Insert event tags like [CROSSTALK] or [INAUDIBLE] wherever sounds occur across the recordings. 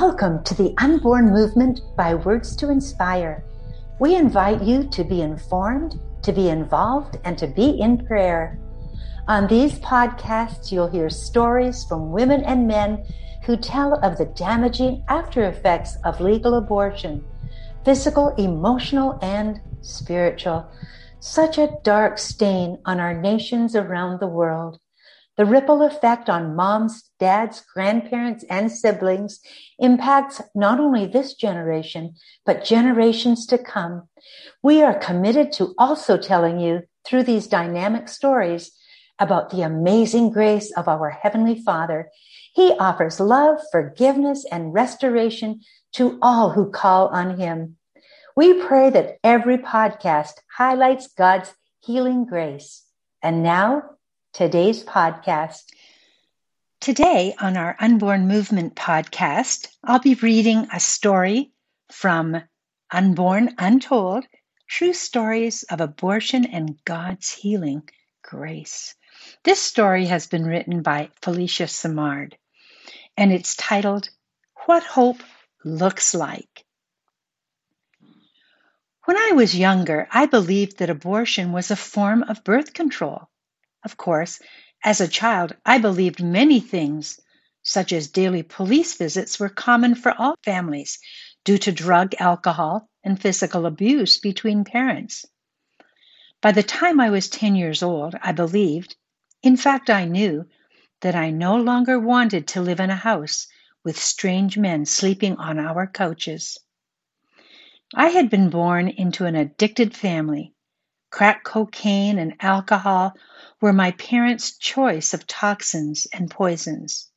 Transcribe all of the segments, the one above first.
Welcome to the Unborn Movement by Words to Inspire. We invite you to be informed, to be involved, and to be in prayer. On these podcasts, you'll hear stories from women and men who tell of the damaging after effects of legal abortion physical, emotional, and spiritual. Such a dark stain on our nations around the world. The ripple effect on moms, dads, grandparents, and siblings impacts not only this generation, but generations to come. We are committed to also telling you through these dynamic stories about the amazing grace of our Heavenly Father. He offers love, forgiveness, and restoration to all who call on Him. We pray that every podcast highlights God's healing grace. And now, today's podcast. Today, on our Unborn Movement podcast, I'll be reading a story from Unborn Untold True Stories of Abortion and God's Healing Grace. This story has been written by Felicia Simard, and it's titled What Hope Looks Like. When I was younger, I believed that abortion was a form of birth control. Of course, as a child, I believed many things, such as daily police visits were common for all families due to drug, alcohol, and physical abuse between parents. By the time I was 10 years old, I believed, in fact, I knew, that I no longer wanted to live in a house with strange men sleeping on our couches. I had been born into an addicted family. Crack cocaine and alcohol were my parents' choice of toxins and poisons.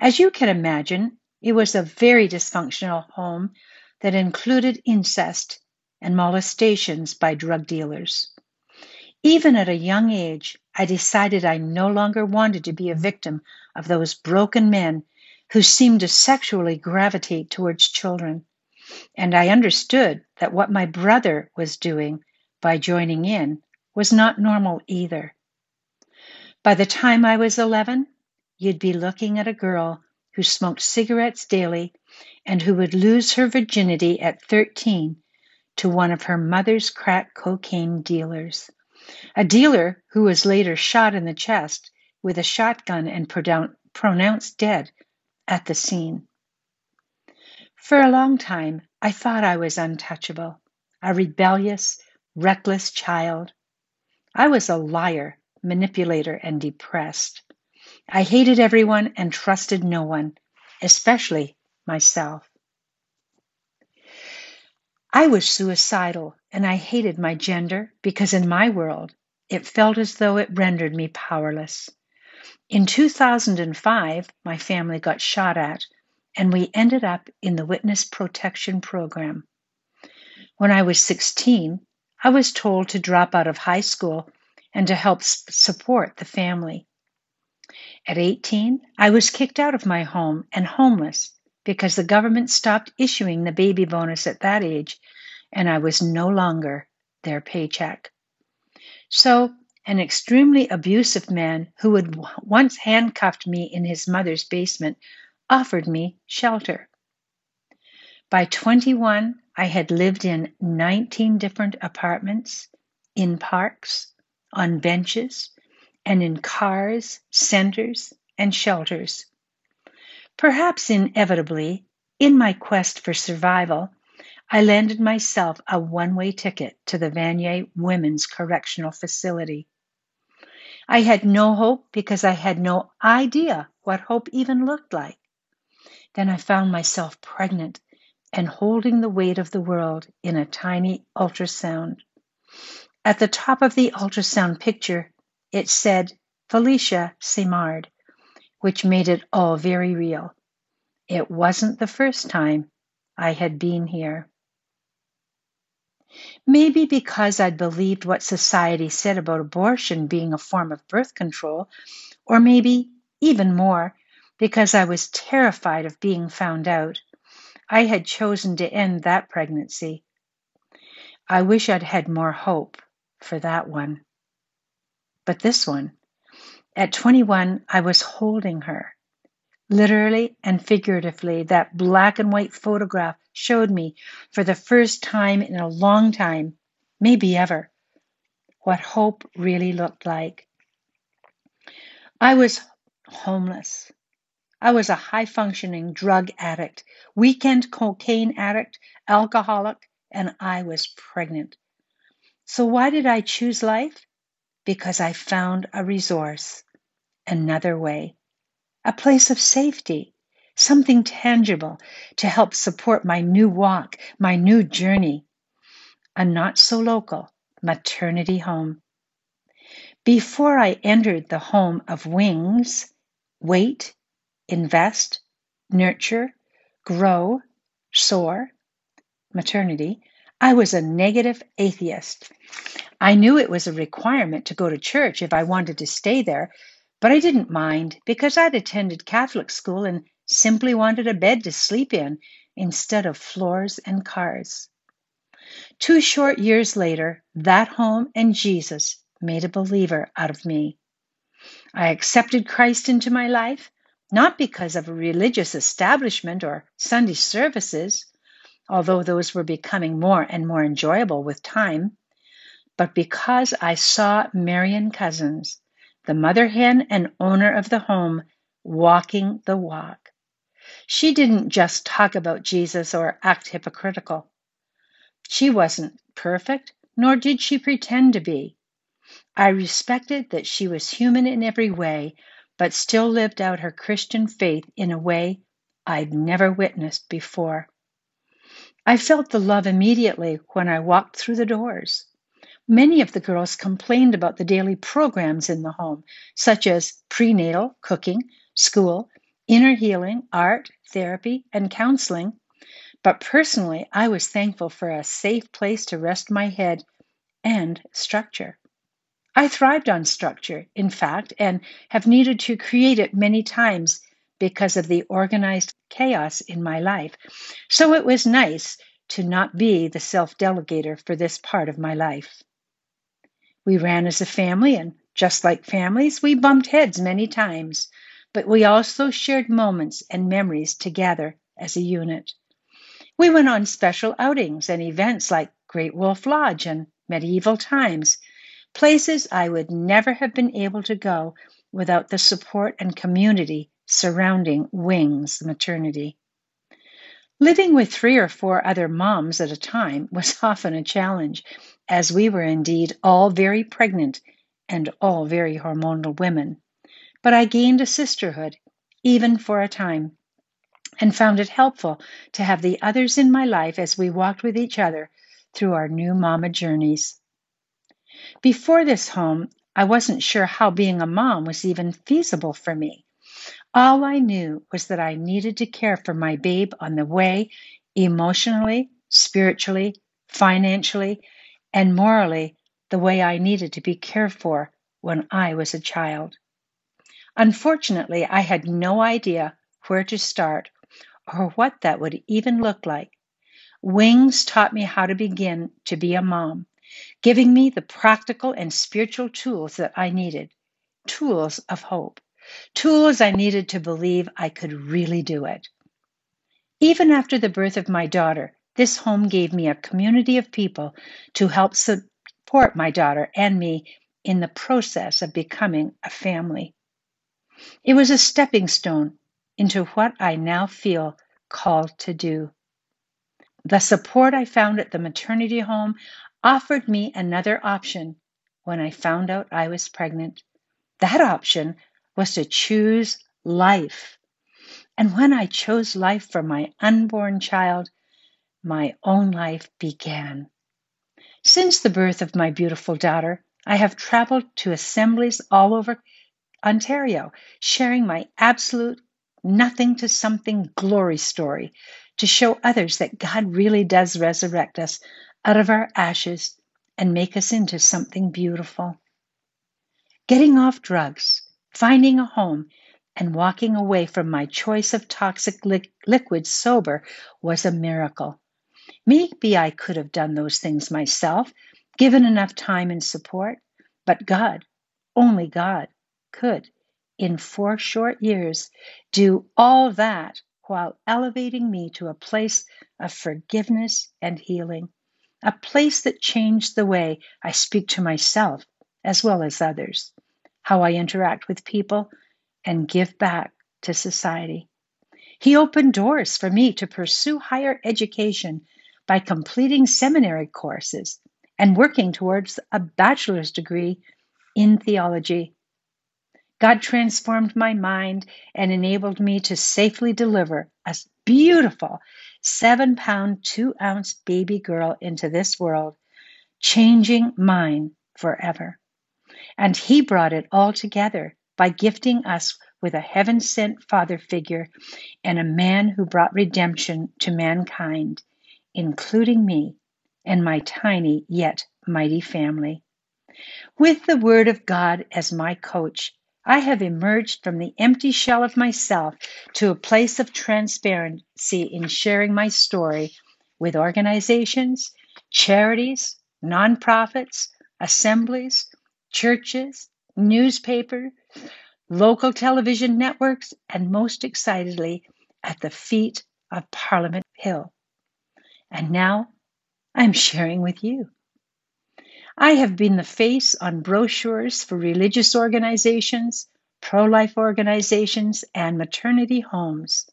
As you can imagine, it was a very dysfunctional home that included incest and molestations by drug dealers. Even at a young age, I decided I no longer wanted to be a victim of those broken men who seemed to sexually gravitate towards children. And I understood that what my brother was doing by joining in was not normal either. By the time I was 11, you'd be looking at a girl who smoked cigarettes daily and who would lose her virginity at 13 to one of her mother's crack cocaine dealers. A dealer who was later shot in the chest with a shotgun and pronounced dead at the scene. For a long time, I thought I was untouchable, a rebellious, reckless child. I was a liar manipulator, and depressed. I hated everyone and trusted no one, especially myself. I was suicidal and I hated my gender because in my world it felt as though it rendered me powerless. In 2005, my family got shot at and we ended up in the Witness Protection Program. When I was 16, I was told to drop out of high school and to help support the family. At 18, I was kicked out of my home and homeless because the government stopped issuing the baby bonus at that age and I was no longer their paycheck. So, an extremely abusive man who had once handcuffed me in his mother's basement offered me shelter. By 21, I had lived in 19 different apartments, in parks, on benches, and in cars, centers, and shelters. Perhaps inevitably, in my quest for survival, I landed myself a one way ticket to the Vanier Women's Correctional Facility. I had no hope because I had no idea what hope even looked like. Then I found myself pregnant and holding the weight of the world in a tiny ultrasound. At the top of the ultrasound picture, it said Felicia Simard, which made it all very real. It wasn't the first time I had been here. Maybe because I'd believed what society said about abortion being a form of birth control, or maybe even more because I was terrified of being found out, I had chosen to end that pregnancy. I wish I'd had more hope for that one. But this one, at 21, I was holding her, Literally and figuratively, that black and white photograph showed me for the first time in a long time, maybe ever, what hope really looked like. I was homeless. I was a high functioning drug addict, weekend cocaine addict, alcoholic, and I was pregnant. So, why did I choose life? Because I found a resource, another way, a place of safety, something tangible to help support my new walk, my new journey, a not so local maternity home. Before I entered the home of wings, wait, invest, nurture, grow, soar, maternity, I was a negative atheist. I knew it was a requirement to go to church if I wanted to stay there, but I didn't mind because I'd attended Catholic school and simply wanted a bed to sleep in instead of floors and cars. Two short years later, that home and Jesus made a believer out of me. I accepted Christ into my life, not because of a religious establishment or Sunday services, although those were becoming more and more enjoyable with time, but because I saw Marion Cousins, the mother hen and owner of the home, walking the walk. She didn't just talk about Jesus or act hypocritical. She wasn't perfect, nor did she pretend to be. I respected that she was human in every way, but still lived out her Christian faith in a way I'd never witnessed before. I felt the love immediately when I walked through the doors. Many of the girls complained about the daily programs in the home, such as prenatal, cooking, school, inner healing, art, therapy, and counseling. But personally, I was thankful for a safe place to rest my head and structure. I thrived on structure, in fact, and have needed to create it many times because of the organized chaos in my life. So it was nice to not be the self delegator for this part of my life. We ran as a family, and just like families, we bumped heads many times, but we also shared moments and memories together as a unit. We went on special outings and events like Great Wolf Lodge and Medieval Times places I would never have been able to go without the support and community surrounding Wings Maternity. Living with three or four other moms at a time was [LAUGHS] often a challenge, as we were indeed all very pregnant and all very hormonal women. But I gained a sisterhood, even for a time, and found it helpful to have the others in my life as we walked with each other through our new mama journeys. Before this home, I wasn't sure how being a mom was even feasible for me. All I knew was that I needed to care for my babe on the way, emotionally, spiritually, financially, and morally, the way I needed to be cared for when I was a child. Unfortunately, I had no idea where to start or what that would even look like. Wings taught me how to begin to be a mom giving me the practical and spiritual tools that I needed tools of hope, tools I needed to believe I could really do it. Even after the birth of my daughter, this home gave me a community of people to help support my daughter and me in the process of becoming a family. It was a stepping stone into what I now feel called to do. The support I found at the maternity home offered me another option when I found out I was pregnant. That option was to choose life. And when I chose life for my unborn child, my own life began. Since the birth of my beautiful daughter, I have traveled to assemblies all over Ontario, sharing my absolute nothing to something glory story to show others that God really does resurrect us out of our ashes and make us into something beautiful. Getting off drugs, finding a home, and walking away from my choice of toxic li- liquids sober was a miracle. Maybe I could have done those things myself, given enough time and support, but God, only God, could in four short years do all that while elevating me to a place of forgiveness and healing, a place that changed the way I speak to myself as well as others, how I interact with people, and give back to society. He opened doors for me to pursue higher education by completing seminary courses and working towards a bachelor's degree in theology. God transformed my mind and enabled me to safely deliver a beautiful seven pound, two ounce baby girl into this world, changing mine forever. And He brought it all together by gifting us with a heaven sent father figure and a man who brought redemption to mankind, including me and my tiny yet mighty family. With the Word of God as my coach, I have emerged from the empty shell of myself to a place of transparency in sharing my story with organizations, charities, nonprofits, assemblies, churches, newspapers, local television networks, and most excitedly, at the feet of Parliament Hill. And now I'm sharing with you. I have been the face on brochures for religious organizations, pro life organizations, and maternity homes.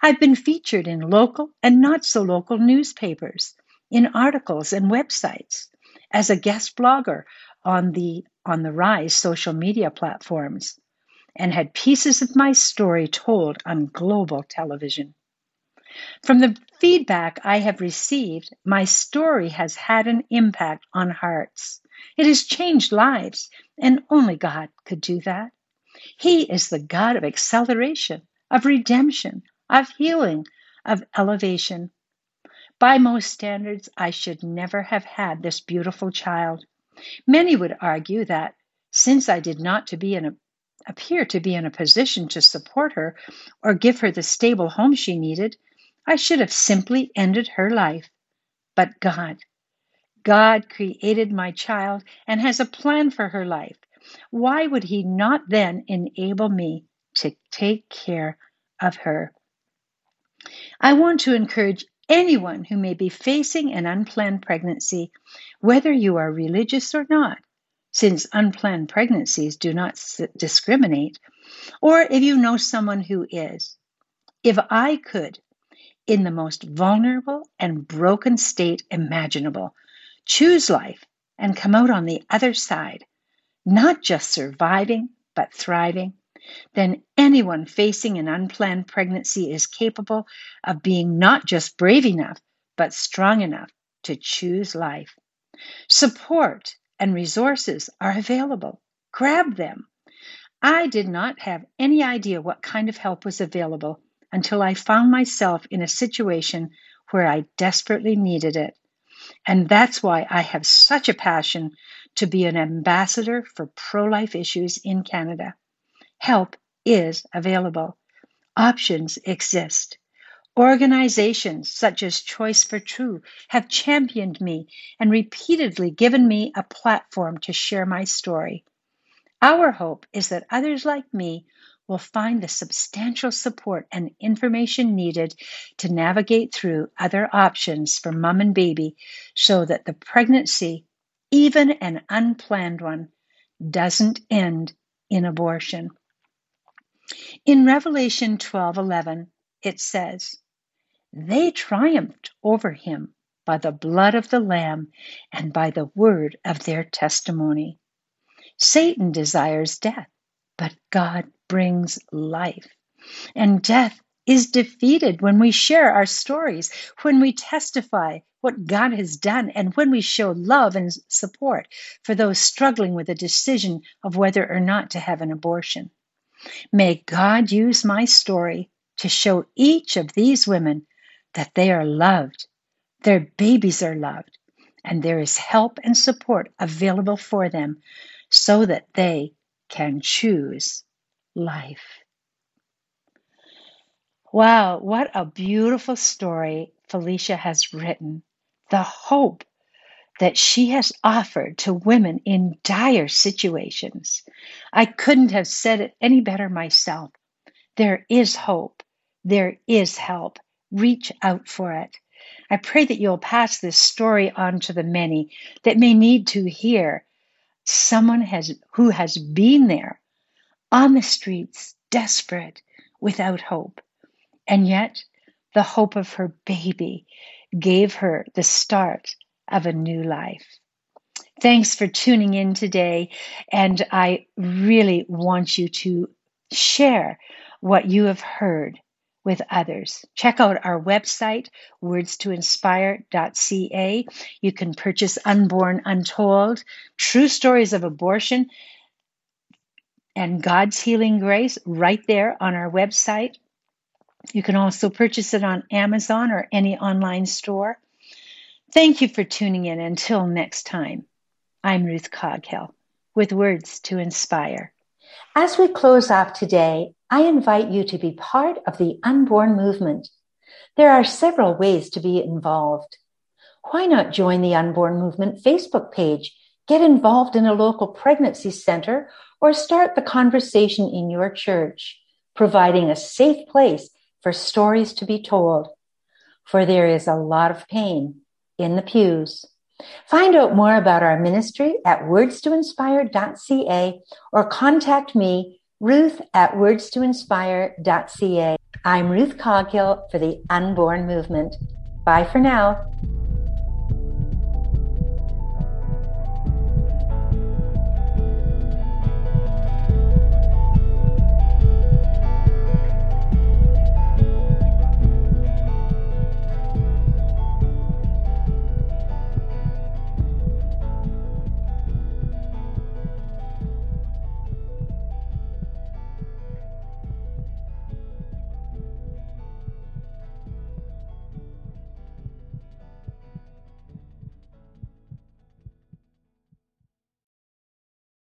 I've been featured in local and not so local newspapers, in articles and websites, as a guest blogger on the on the Rise social media platforms, and had pieces of my story told on global television. From the feedback I have received, my story has had an impact on hearts. It has changed lives, and only God could do that. He is the God of acceleration, of redemption, of healing, of elevation. By most standards, I should never have had this beautiful child. Many would argue that since I did not to be in a, appear to be in a position to support her or give her the stable home she needed, I should have simply ended her life. But God, God created my child and has a plan for her life. Why would He not then enable me to take care of her? I want to encourage anyone who may be facing an unplanned pregnancy, whether you are religious or not, since unplanned pregnancies do not discriminate, or if you know someone who is. If I could, in the most vulnerable and broken state imaginable. Choose life and come out on the other side, not just surviving, but thriving. Then anyone facing an unplanned pregnancy is capable of being not just brave enough, but strong enough to choose life. Support and resources are available. Grab them. I did not have any idea what kind of help was available until I found myself in a situation where I desperately needed it. And that's why I have such a passion to be an ambassador for pro life issues in Canada. Help is available, options exist. Organizations such as Choice42 have championed me and repeatedly given me a platform to share my story. Our hope is that others like me will find the substantial support and information needed to navigate through other options for mom and baby so that the pregnancy, even an unplanned one, doesn't end in abortion. In Revelation 12:11 it says, "They triumphed over him by the blood of the lamb and by the word of their testimony." Satan desires death, but God brings life. And death is defeated when we share our stories, when we testify what God has done, and when we show love and support for those struggling with a decision of whether or not to have an abortion. May God use my story to show each of these women that they are loved, their babies are loved, and there is help and support available for them so that they can choose life. Wow, what a beautiful story Felicia has written. The hope that she has offered to women in dire situations. I couldn't have said it any better myself. There is hope. There is help. Reach out for it. I pray that you'll pass this story on to the many that may need to hear someone has who has been there on the streets, desperate, without hope. And yet, the hope of her baby gave her the start of a new life. Thanks for tuning in today. And I really want you to share what you have heard with others. Check out our website, wordstoinspire.ca. You can purchase Unborn Untold, True Stories of Abortion, and God's Healing Grace right there on our website. You can also purchase it on Amazon or any online store. Thank you for tuning in. Until next time, I'm Ruth Coghill with Words to Inspire. As we close off today, I invite you to be part of the unborn movement. There are several ways to be involved. Why not join the Unborn Movement Facebook page, get involved in a local pregnancy center, or start the conversation in your church, providing a safe place for stories to be told? For there is a lot of pain in the pews. Find out more about our ministry at wordstoinspire.ca or contact me, Ruth at wordstoinspire.ca. I'm Ruth Coghill for the Unborn Movement. Bye for now.